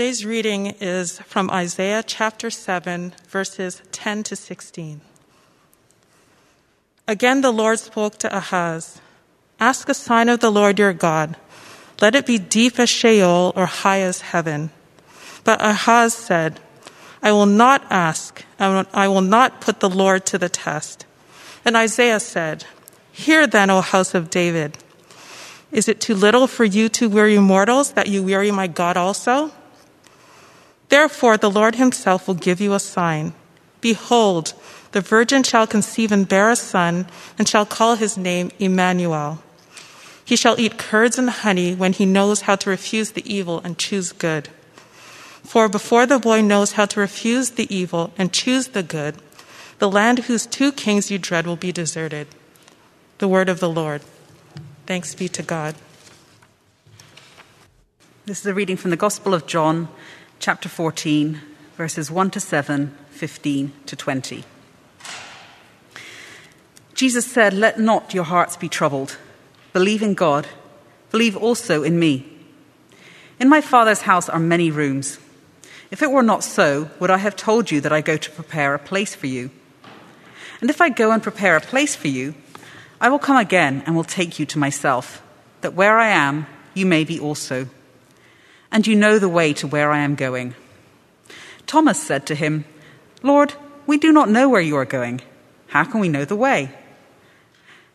Today's reading is from Isaiah chapter 7, verses 10 to 16. Again, the Lord spoke to Ahaz Ask a sign of the Lord your God. Let it be deep as Sheol or high as heaven. But Ahaz said, I will not ask, I will not put the Lord to the test. And Isaiah said, Hear then, O house of David. Is it too little for you to weary mortals that you weary my God also? Therefore, the Lord himself will give you a sign. Behold, the virgin shall conceive and bear a son, and shall call his name Emmanuel. He shall eat curds and honey when he knows how to refuse the evil and choose good. For before the boy knows how to refuse the evil and choose the good, the land whose two kings you dread will be deserted. The word of the Lord. Thanks be to God. This is a reading from the Gospel of John, chapter 14, verses 1 to 7, 15 to 20. Jesus said, Let not your hearts be troubled. Believe in God. Believe also in me. In my Father's house are many rooms. If it were not so, would I have told you that I go to prepare a place for you? And if I go and prepare a place for you, I will come again and will take you to myself, that where I am, you may be also. And you know the way to where I am going. Thomas said to him, Lord, we do not know where you are going. How can we know the way?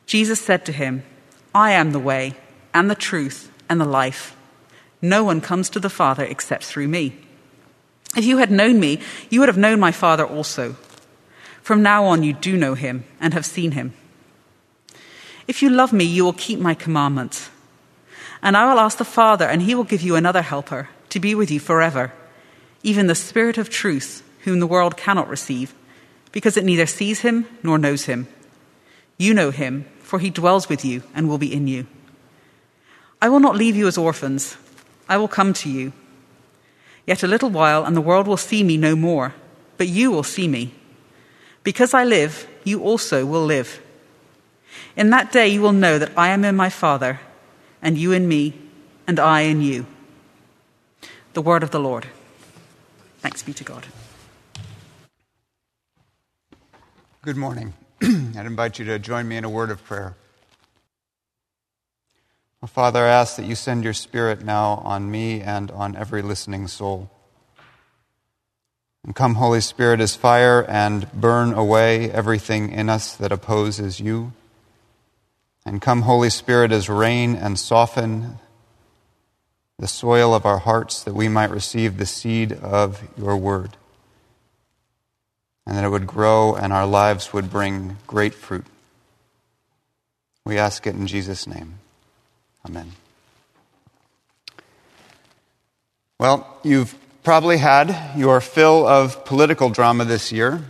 Jesus said to him, I am the way, and the truth, and the life. No one comes to the Father except through me. If you had known me, you would have known my Father also. From now on, you do know him and have seen him. If you love me, you will keep my commandments. And I will ask the Father, and he will give you another helper to be with you forever, even the Spirit of truth, whom the world cannot receive, because it neither sees him nor knows him. You know him, for he dwells with you and will be in you. I will not leave you as orphans, I will come to you. Yet a little while, and the world will see me no more, but you will see me. Because I live, you also will live. In that day you will know that I am in my Father, and you in me, and I in you. The word of the Lord. Thanks be to God. Good morning. I'd invite you to join me in a word of prayer. Oh, Father, I ask that you send your Spirit now on me and on every listening soul. And come, Holy Spirit, as fire and burn away everything in us that opposes you. And come, Holy Spirit, as rain and soften the soil of our hearts that we might receive the seed of your word and that it would grow and our lives would bring great fruit. We ask it in Jesus' name. Amen. Well, you've probably had your fill of political drama this year,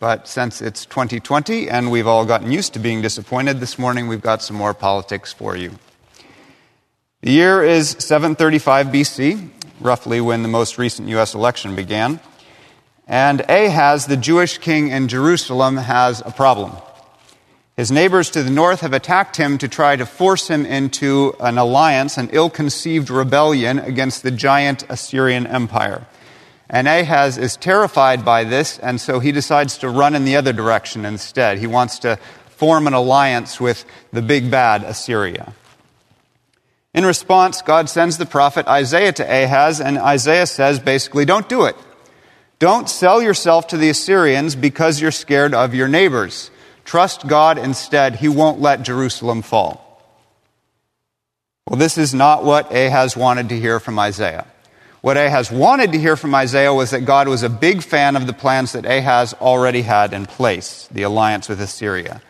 but since it's 2020 and we've all gotten used to being disappointed, this morning we've got some more politics for you. The year is 735 BC, roughly when the most recent U.S. election began. And Ahaz, the Jewish king in Jerusalem, has a problem. His neighbors to the north have attacked him to try to force him into an alliance, an ill conceived rebellion against the giant Assyrian Empire. And Ahaz is terrified by this, and so he decides to run in the other direction instead. He wants to form an alliance with the big bad Assyria. In response, God sends the prophet Isaiah to Ahaz, and Isaiah says basically, don't do it. Don't sell yourself to the Assyrians because you're scared of your neighbors. Trust God instead. He won't let Jerusalem fall. Well, this is not what Ahaz wanted to hear from Isaiah. What Ahaz wanted to hear from Isaiah was that God was a big fan of the plans that Ahaz already had in place, the alliance with Assyria.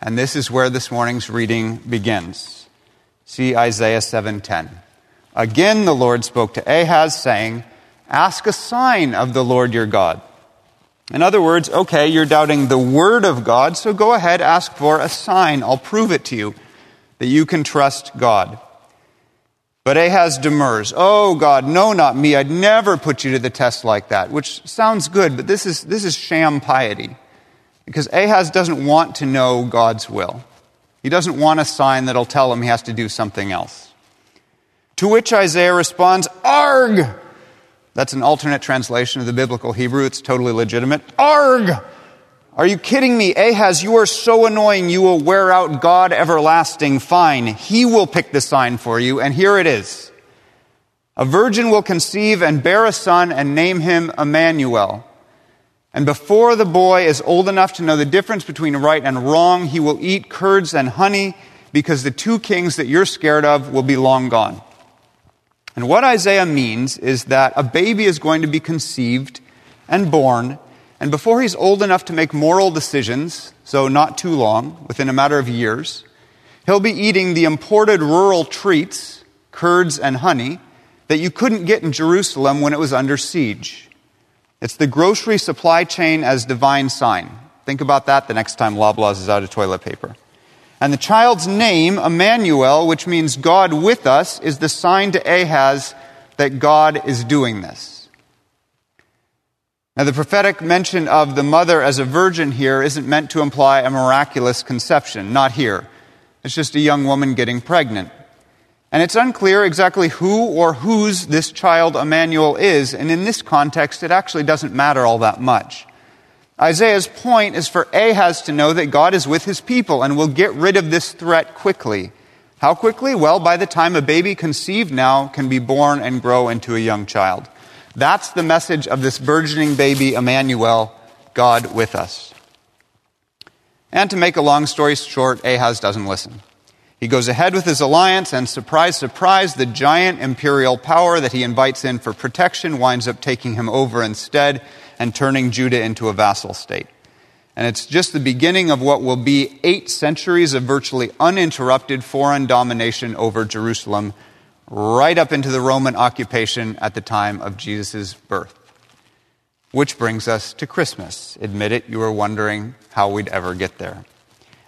And this is where this morning's reading begins. See Isaiah 7:10. Again the Lord spoke to Ahaz saying, Ask a sign of the Lord your God. In other words, okay, you're doubting the word of God, so go ahead, ask for a sign. I'll prove it to you that you can trust God. But Ahaz demurs, Oh God, no, not me. I'd never put you to the test like that, which sounds good, but this is, this is sham piety. Because Ahaz doesn't want to know God's will. He doesn't want a sign that'll tell him he has to do something else. To which Isaiah responds, Arg! That's an alternate translation of the biblical Hebrew. It's totally legitimate. Arg! Are you kidding me? Ahaz, you are so annoying, you will wear out God everlasting. Fine. He will pick the sign for you, and here it is. A virgin will conceive and bear a son and name him Emmanuel. And before the boy is old enough to know the difference between right and wrong, he will eat curds and honey because the two kings that you're scared of will be long gone. And what Isaiah means is that a baby is going to be conceived and born and before he's old enough to make moral decisions, so not too long, within a matter of years, he'll be eating the imported rural treats, curds and honey, that you couldn't get in Jerusalem when it was under siege. It's the grocery supply chain as divine sign. Think about that the next time Loblaws is out of toilet paper. And the child's name, Emmanuel, which means God with us, is the sign to Ahaz that God is doing this. Now, the prophetic mention of the mother as a virgin here isn't meant to imply a miraculous conception. Not here. It's just a young woman getting pregnant. And it's unclear exactly who or whose this child Emmanuel is, and in this context, it actually doesn't matter all that much. Isaiah's point is for Ahaz to know that God is with his people and will get rid of this threat quickly. How quickly? Well, by the time a baby conceived now can be born and grow into a young child. That's the message of this burgeoning baby, Emmanuel, God with us. And to make a long story short, Ahaz doesn't listen. He goes ahead with his alliance, and surprise, surprise, the giant imperial power that he invites in for protection winds up taking him over instead and turning Judah into a vassal state. And it's just the beginning of what will be eight centuries of virtually uninterrupted foreign domination over Jerusalem right up into the Roman occupation at the time of Jesus' birth. Which brings us to Christmas. Admit it, you were wondering how we'd ever get there.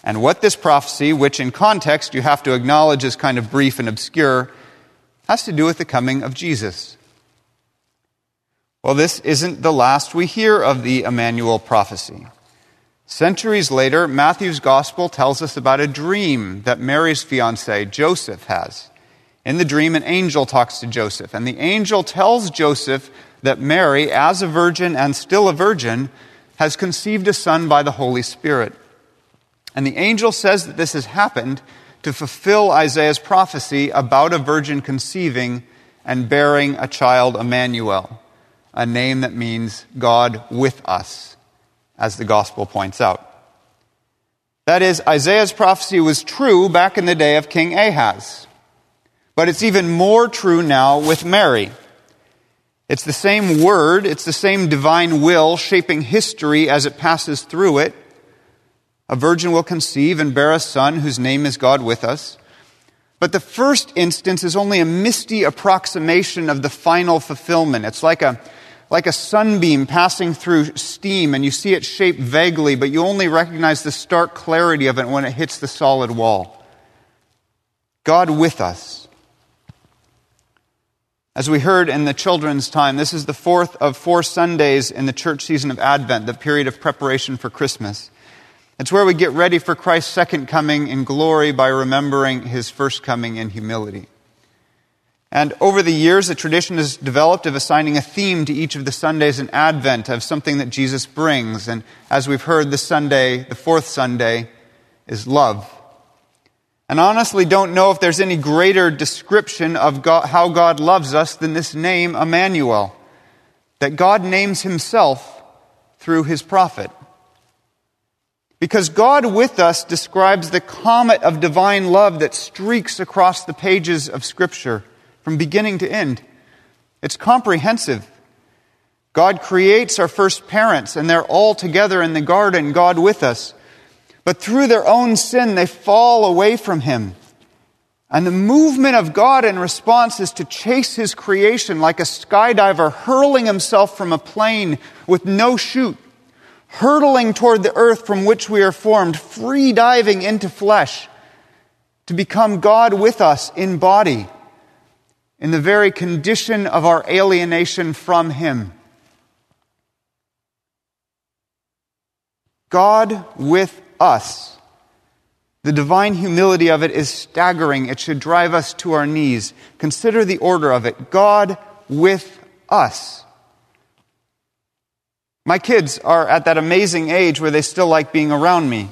And what this prophecy, which in context you have to acknowledge is kind of brief and obscure, has to do with the coming of Jesus. Well, this isn't the last we hear of the Emmanuel prophecy. Centuries later, Matthew's gospel tells us about a dream that Mary's fiance, Joseph, has. In the dream, an angel talks to Joseph, and the angel tells Joseph that Mary, as a virgin and still a virgin, has conceived a son by the Holy Spirit. And the angel says that this has happened to fulfill Isaiah's prophecy about a virgin conceiving and bearing a child, Emmanuel, a name that means God with us, as the gospel points out. That is, Isaiah's prophecy was true back in the day of King Ahaz. But it's even more true now with Mary. It's the same word, it's the same divine will shaping history as it passes through it. A virgin will conceive and bear a son whose name is God with us. But the first instance is only a misty approximation of the final fulfillment. It's like a, like a sunbeam passing through steam, and you see it shaped vaguely, but you only recognize the stark clarity of it when it hits the solid wall. God with us. As we heard in the children's time, this is the fourth of four Sundays in the church season of Advent, the period of preparation for Christmas. It's where we get ready for Christ's second coming in glory by remembering his first coming in humility. And over the years, a tradition has developed of assigning a theme to each of the Sundays in Advent of something that Jesus brings. And as we've heard this Sunday, the fourth Sunday, is love and honestly don't know if there's any greater description of God, how God loves us than this name, Emmanuel. That God names himself through his prophet. Because God with us describes the comet of divine love that streaks across the pages of Scripture from beginning to end. It's comprehensive. God creates our first parents, and they're all together in the garden, God with us. But through their own sin, they fall away from Him. And the movement of God in response is to chase His creation like a skydiver hurling himself from a plane with no chute, hurtling toward the earth from which we are formed, free diving into flesh to become God with us in body, in the very condition of our alienation from Him. God with us. The divine humility of it is staggering. It should drive us to our knees. Consider the order of it God with us. My kids are at that amazing age where they still like being around me.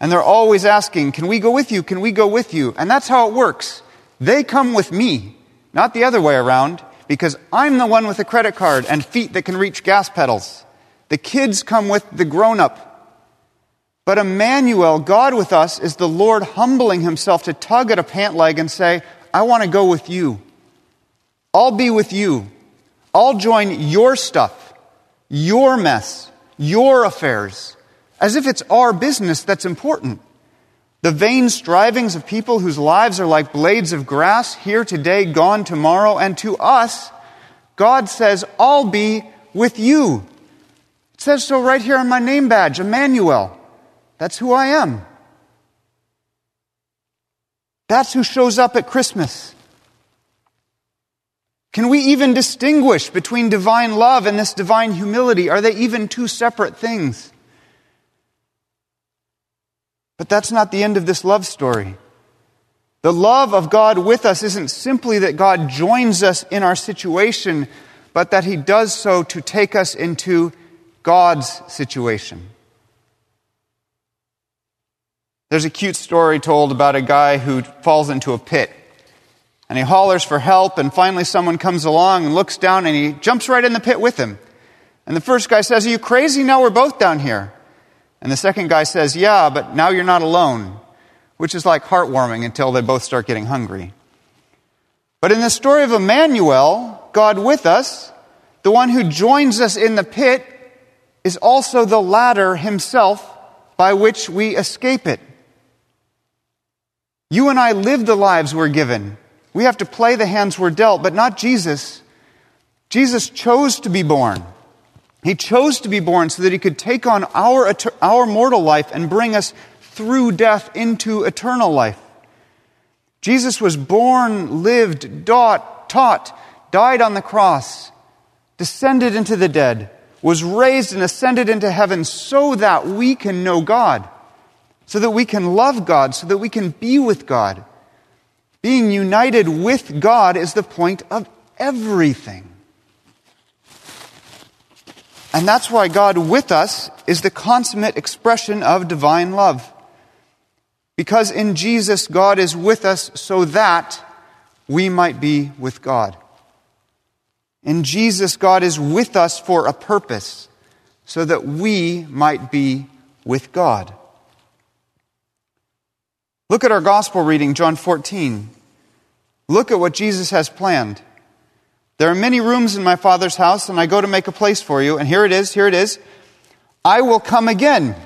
And they're always asking, Can we go with you? Can we go with you? And that's how it works. They come with me, not the other way around, because I'm the one with a credit card and feet that can reach gas pedals. The kids come with the grown up. But Emmanuel, God with us, is the Lord humbling himself to tug at a pant leg and say, I want to go with you. I'll be with you. I'll join your stuff, your mess, your affairs, as if it's our business that's important. The vain strivings of people whose lives are like blades of grass, here today, gone tomorrow, and to us, God says, I'll be with you. It says so right here on my name badge, Emmanuel. That's who I am. That's who shows up at Christmas. Can we even distinguish between divine love and this divine humility? Are they even two separate things? But that's not the end of this love story. The love of God with us isn't simply that God joins us in our situation, but that He does so to take us into God's situation. There's a cute story told about a guy who falls into a pit. And he hollers for help, and finally someone comes along and looks down and he jumps right in the pit with him. And the first guy says, Are you crazy? Now we're both down here. And the second guy says, Yeah, but now you're not alone, which is like heartwarming until they both start getting hungry. But in the story of Emmanuel, God with us, the one who joins us in the pit, is also the ladder himself by which we escape it. You and I live the lives we're given. We have to play the hands we're dealt, but not Jesus. Jesus chose to be born. He chose to be born so that he could take on our, our mortal life and bring us through death into eternal life. Jesus was born, lived, taught, taught, died on the cross, descended into the dead, was raised and ascended into heaven so that we can know God, so that we can love God, so that we can be with God. Being united with God is the point of everything. And that's why God with us is the consummate expression of divine love. Because in Jesus, God is with us so that we might be with God. In Jesus, God is with us for a purpose, so that we might be with God. Look at our gospel reading, John 14. Look at what Jesus has planned. There are many rooms in my Father's house, and I go to make a place for you. And here it is, here it is. I will come again,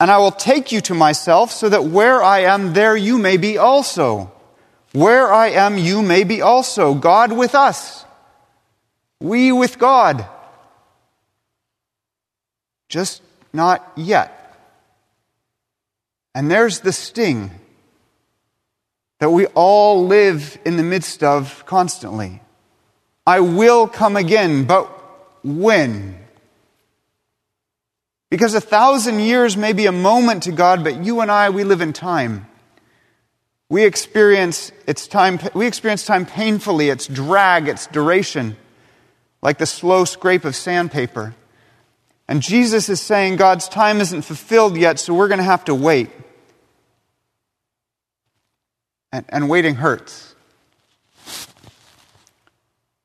and I will take you to myself, so that where I am, there you may be also. Where I am, you may be also. God with us. We with God. Just not yet. And there's the sting that we all live in the midst of constantly. I will come again, but when? Because a thousand years may be a moment to God, but you and I, we live in time. We experience its time, we experience time painfully, its drag, its duration, like the slow scrape of sandpaper. And Jesus is saying God's time isn't fulfilled yet, so we're going to have to wait. And, and waiting hurts.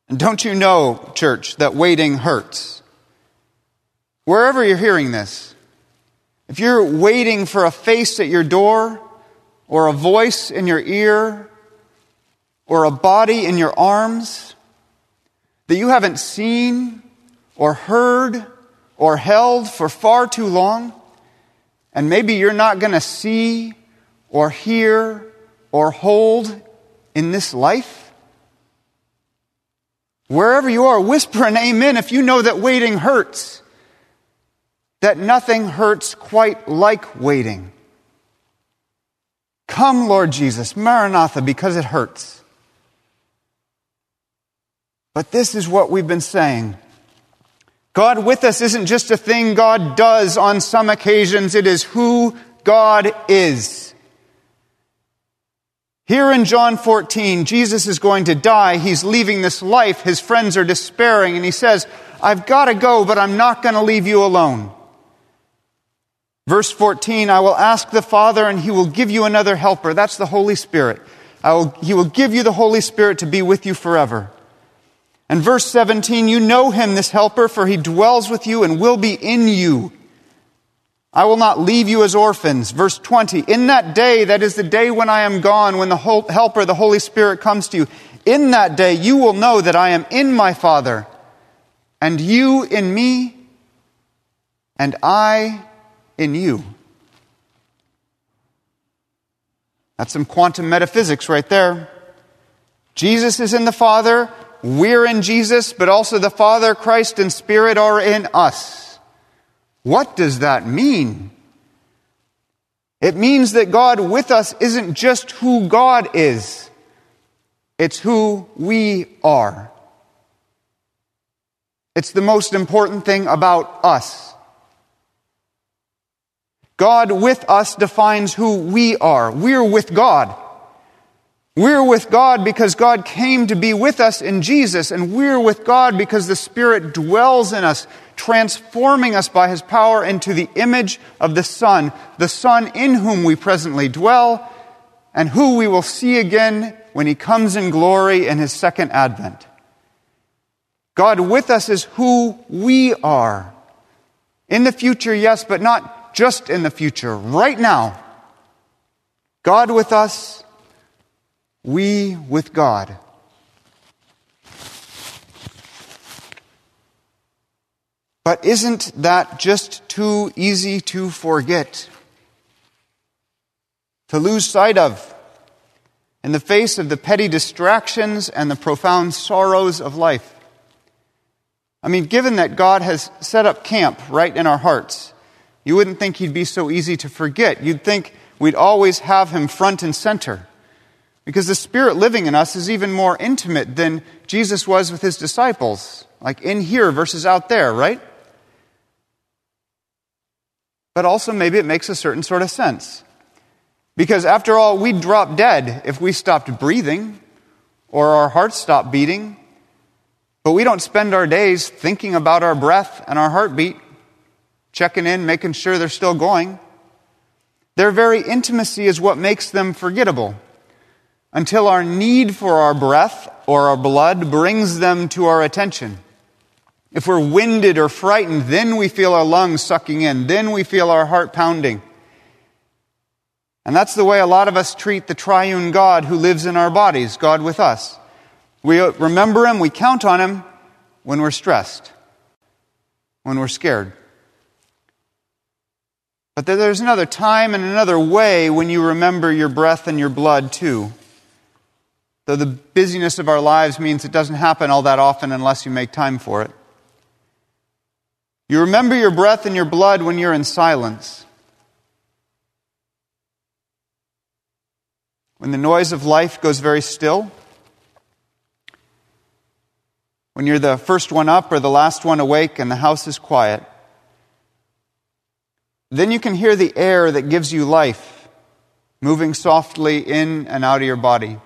And don't you know, church, that waiting hurts? Wherever you're hearing this, if you're waiting for a face at your door, or a voice in your ear, or a body in your arms that you haven't seen, or heard, or held for far too long, and maybe you're not going to see, or hear, or hold in this life? Wherever you are, whisper an amen if you know that waiting hurts. That nothing hurts quite like waiting. Come, Lord Jesus, Maranatha, because it hurts. But this is what we've been saying. God with us isn't just a thing God does on some occasions, it is who God is. Here in John 14, Jesus is going to die. He's leaving this life. His friends are despairing, and he says, I've got to go, but I'm not going to leave you alone. Verse 14, I will ask the Father, and he will give you another helper. That's the Holy Spirit. Will, he will give you the Holy Spirit to be with you forever. And verse 17, you know him, this helper, for he dwells with you and will be in you. I will not leave you as orphans. Verse 20, in that day, that is the day when I am gone, when the helper, the Holy Spirit comes to you, in that day you will know that I am in my Father, and you in me, and I in you. That's some quantum metaphysics right there. Jesus is in the Father, we're in Jesus, but also the Father, Christ, and Spirit are in us. What does that mean? It means that God with us isn't just who God is, it's who we are. It's the most important thing about us. God with us defines who we are. We're with God. We're with God because God came to be with us in Jesus, and we're with God because the Spirit dwells in us, transforming us by His power into the image of the Son, the Son in whom we presently dwell, and who we will see again when He comes in glory in His second advent. God with us is who we are. In the future, yes, but not just in the future, right now. God with us we with God. But isn't that just too easy to forget? To lose sight of in the face of the petty distractions and the profound sorrows of life? I mean, given that God has set up camp right in our hearts, you wouldn't think He'd be so easy to forget. You'd think we'd always have Him front and center. Because the Spirit living in us is even more intimate than Jesus was with his disciples, like in here versus out there, right? But also, maybe it makes a certain sort of sense. Because after all, we'd drop dead if we stopped breathing or our hearts stopped beating. But we don't spend our days thinking about our breath and our heartbeat, checking in, making sure they're still going. Their very intimacy is what makes them forgettable until our need for our breath or our blood brings them to our attention. If we're winded or frightened, then we feel our lungs sucking in, then we feel our heart pounding. And that's the way a lot of us treat the triune God who lives in our bodies, God with us. We remember Him, we count on Him when we're stressed, when we're scared. But there's another time and another way when you remember your breath and your blood too. Though the busyness of our lives means it doesn't happen all that often unless you make time for it. You remember your breath and your blood when you're in silence. When the noise of life goes very still. When you're the first one up or the last one awake and the house is quiet. Then you can hear the air that gives you life moving softly in and out of your body.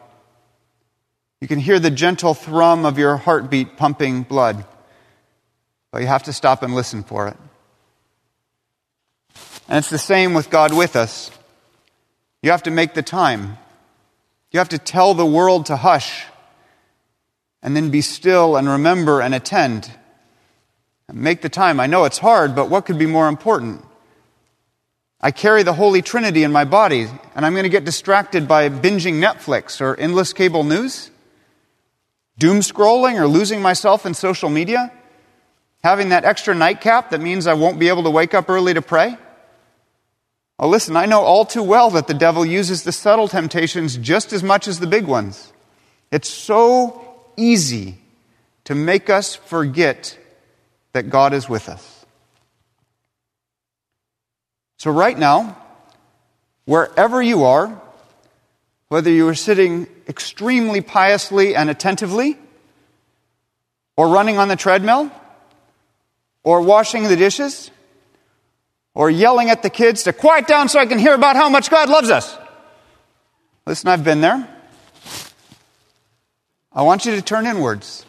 You can hear the gentle thrum of your heartbeat pumping blood, but you have to stop and listen for it. And it's the same with God with us. You have to make the time. You have to tell the world to hush and then be still and remember and attend. And Make the time. I know it's hard, but what could be more important? I carry the Holy Trinity in my body, and I'm going to get distracted by binging Netflix or endless cable news? Doom scrolling or losing myself in social media? Having that extra nightcap that means I won't be able to wake up early to pray? Well, listen, I know all too well that the devil uses the subtle temptations just as much as the big ones. It's so easy to make us forget that God is with us. So, right now, wherever you are, whether you are sitting extremely piously and attentively, or running on the treadmill, or washing the dishes, or yelling at the kids to quiet down so I can hear about how much God loves us. Listen, I've been there. I want you to turn inwards,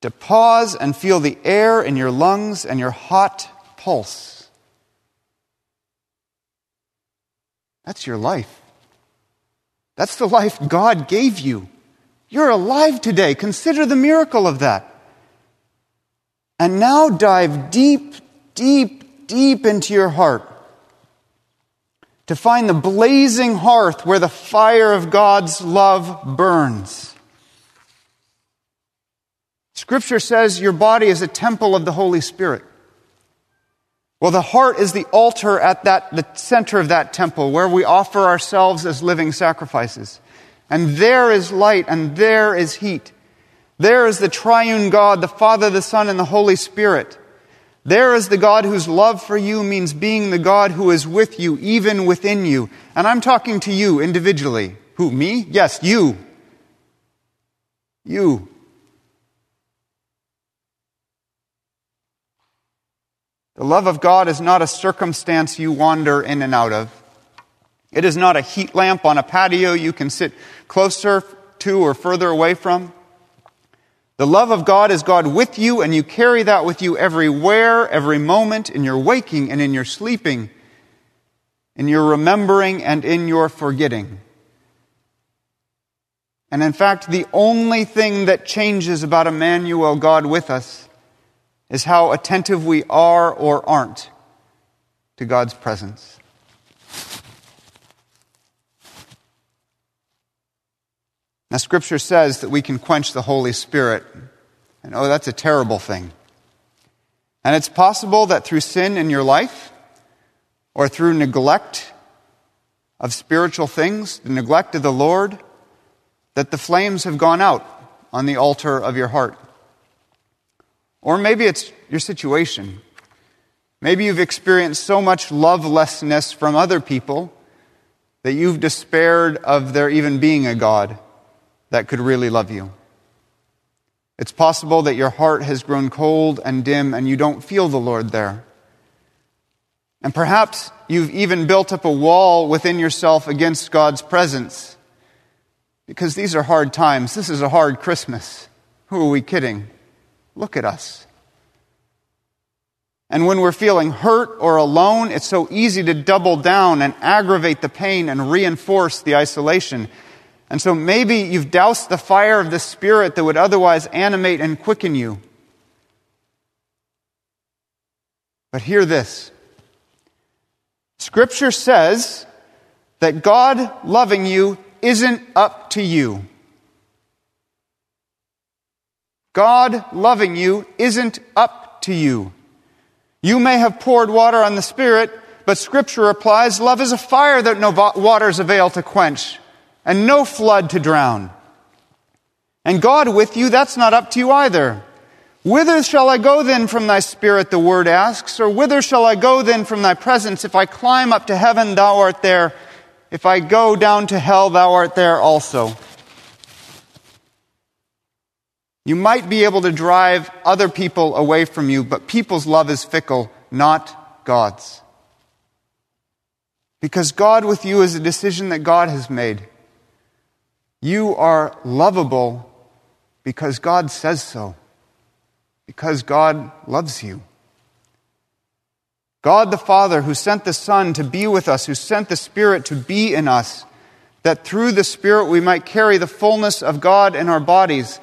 to pause and feel the air in your lungs and your hot pulse. That's your life. That's the life God gave you. You're alive today. Consider the miracle of that. And now dive deep, deep, deep into your heart to find the blazing hearth where the fire of God's love burns. Scripture says your body is a temple of the Holy Spirit. Well, the heart is the altar at that, the center of that temple where we offer ourselves as living sacrifices. And there is light and there is heat. There is the triune God, the Father, the Son, and the Holy Spirit. There is the God whose love for you means being the God who is with you, even within you. And I'm talking to you individually. Who, me? Yes, you. You. The love of God is not a circumstance you wander in and out of. It is not a heat lamp on a patio you can sit closer to or further away from. The love of God is God with you, and you carry that with you everywhere, every moment, in your waking and in your sleeping, in your remembering and in your forgetting. And in fact, the only thing that changes about Emmanuel, God with us, is how attentive we are or aren't to God's presence. Now, Scripture says that we can quench the Holy Spirit. And oh, that's a terrible thing. And it's possible that through sin in your life, or through neglect of spiritual things, the neglect of the Lord, that the flames have gone out on the altar of your heart. Or maybe it's your situation. Maybe you've experienced so much lovelessness from other people that you've despaired of there even being a God that could really love you. It's possible that your heart has grown cold and dim and you don't feel the Lord there. And perhaps you've even built up a wall within yourself against God's presence. Because these are hard times. This is a hard Christmas. Who are we kidding? Look at us. And when we're feeling hurt or alone, it's so easy to double down and aggravate the pain and reinforce the isolation. And so maybe you've doused the fire of the Spirit that would otherwise animate and quicken you. But hear this Scripture says that God loving you isn't up to you. God loving you isn't up to you. You may have poured water on the Spirit, but Scripture replies love is a fire that no waters avail to quench, and no flood to drown. And God with you, that's not up to you either. Whither shall I go then from thy spirit, the word asks, or whither shall I go then from thy presence? If I climb up to heaven, thou art there. If I go down to hell, thou art there also. You might be able to drive other people away from you, but people's love is fickle, not God's. Because God with you is a decision that God has made. You are lovable because God says so, because God loves you. God the Father, who sent the Son to be with us, who sent the Spirit to be in us, that through the Spirit we might carry the fullness of God in our bodies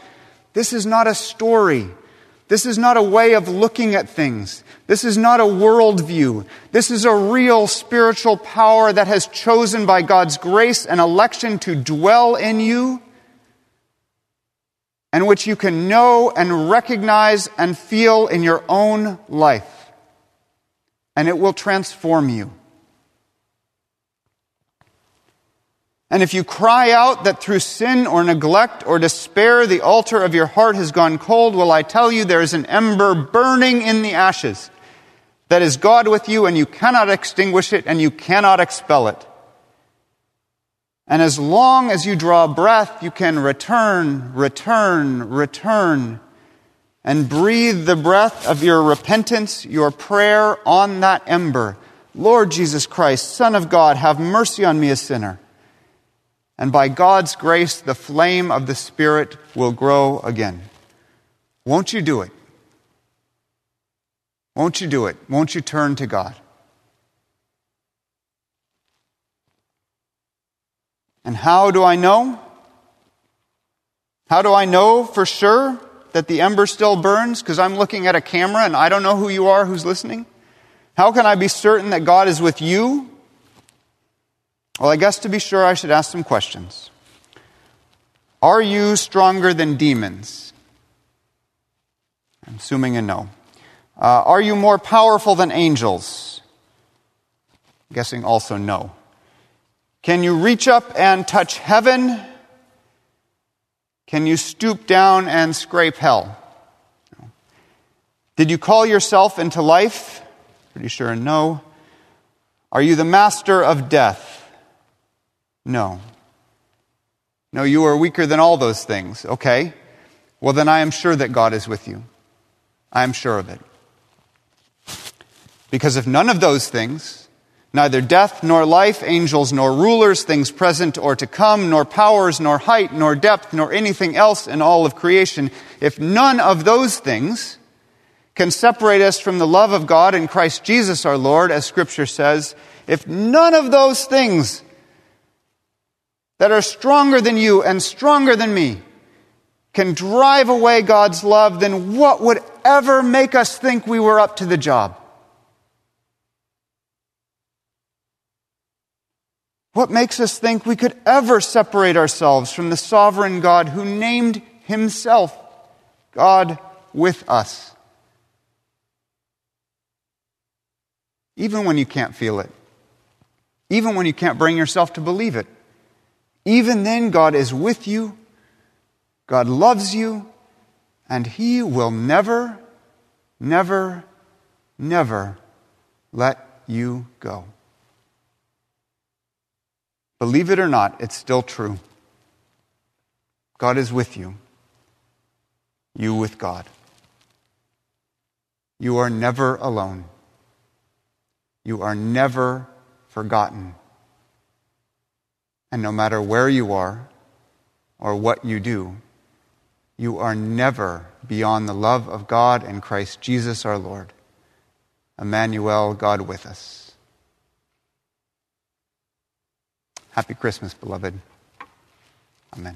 this is not a story. This is not a way of looking at things. This is not a worldview. This is a real spiritual power that has chosen by God's grace and election to dwell in you and which you can know and recognize and feel in your own life. And it will transform you. And if you cry out that through sin or neglect or despair the altar of your heart has gone cold, will I tell you there is an ember burning in the ashes that is God with you and you cannot extinguish it and you cannot expel it. And as long as you draw breath, you can return, return, return, and breathe the breath of your repentance, your prayer on that ember. Lord Jesus Christ, Son of God, have mercy on me, a sinner. And by God's grace, the flame of the Spirit will grow again. Won't you do it? Won't you do it? Won't you turn to God? And how do I know? How do I know for sure that the ember still burns? Because I'm looking at a camera and I don't know who you are who's listening. How can I be certain that God is with you? Well, I guess to be sure, I should ask some questions. Are you stronger than demons? I'm assuming a no. Uh, are you more powerful than angels? I'm guessing also no. Can you reach up and touch heaven? Can you stoop down and scrape hell? No. Did you call yourself into life? Pretty sure a no. Are you the master of death? No. No, you are weaker than all those things. Okay. Well, then I am sure that God is with you. I am sure of it. Because if none of those things, neither death nor life, angels nor rulers, things present or to come, nor powers, nor height, nor depth, nor anything else in all of creation, if none of those things can separate us from the love of God in Christ Jesus our Lord, as Scripture says, if none of those things that are stronger than you and stronger than me can drive away God's love, then what would ever make us think we were up to the job? What makes us think we could ever separate ourselves from the sovereign God who named himself God with us? Even when you can't feel it, even when you can't bring yourself to believe it, even then, God is with you, God loves you, and He will never, never, never let you go. Believe it or not, it's still true. God is with you, you with God. You are never alone. You are never forgotten. And no matter where you are or what you do, you are never beyond the love of God and Christ Jesus our Lord. Emmanuel, God with us. Happy Christmas, beloved. Amen.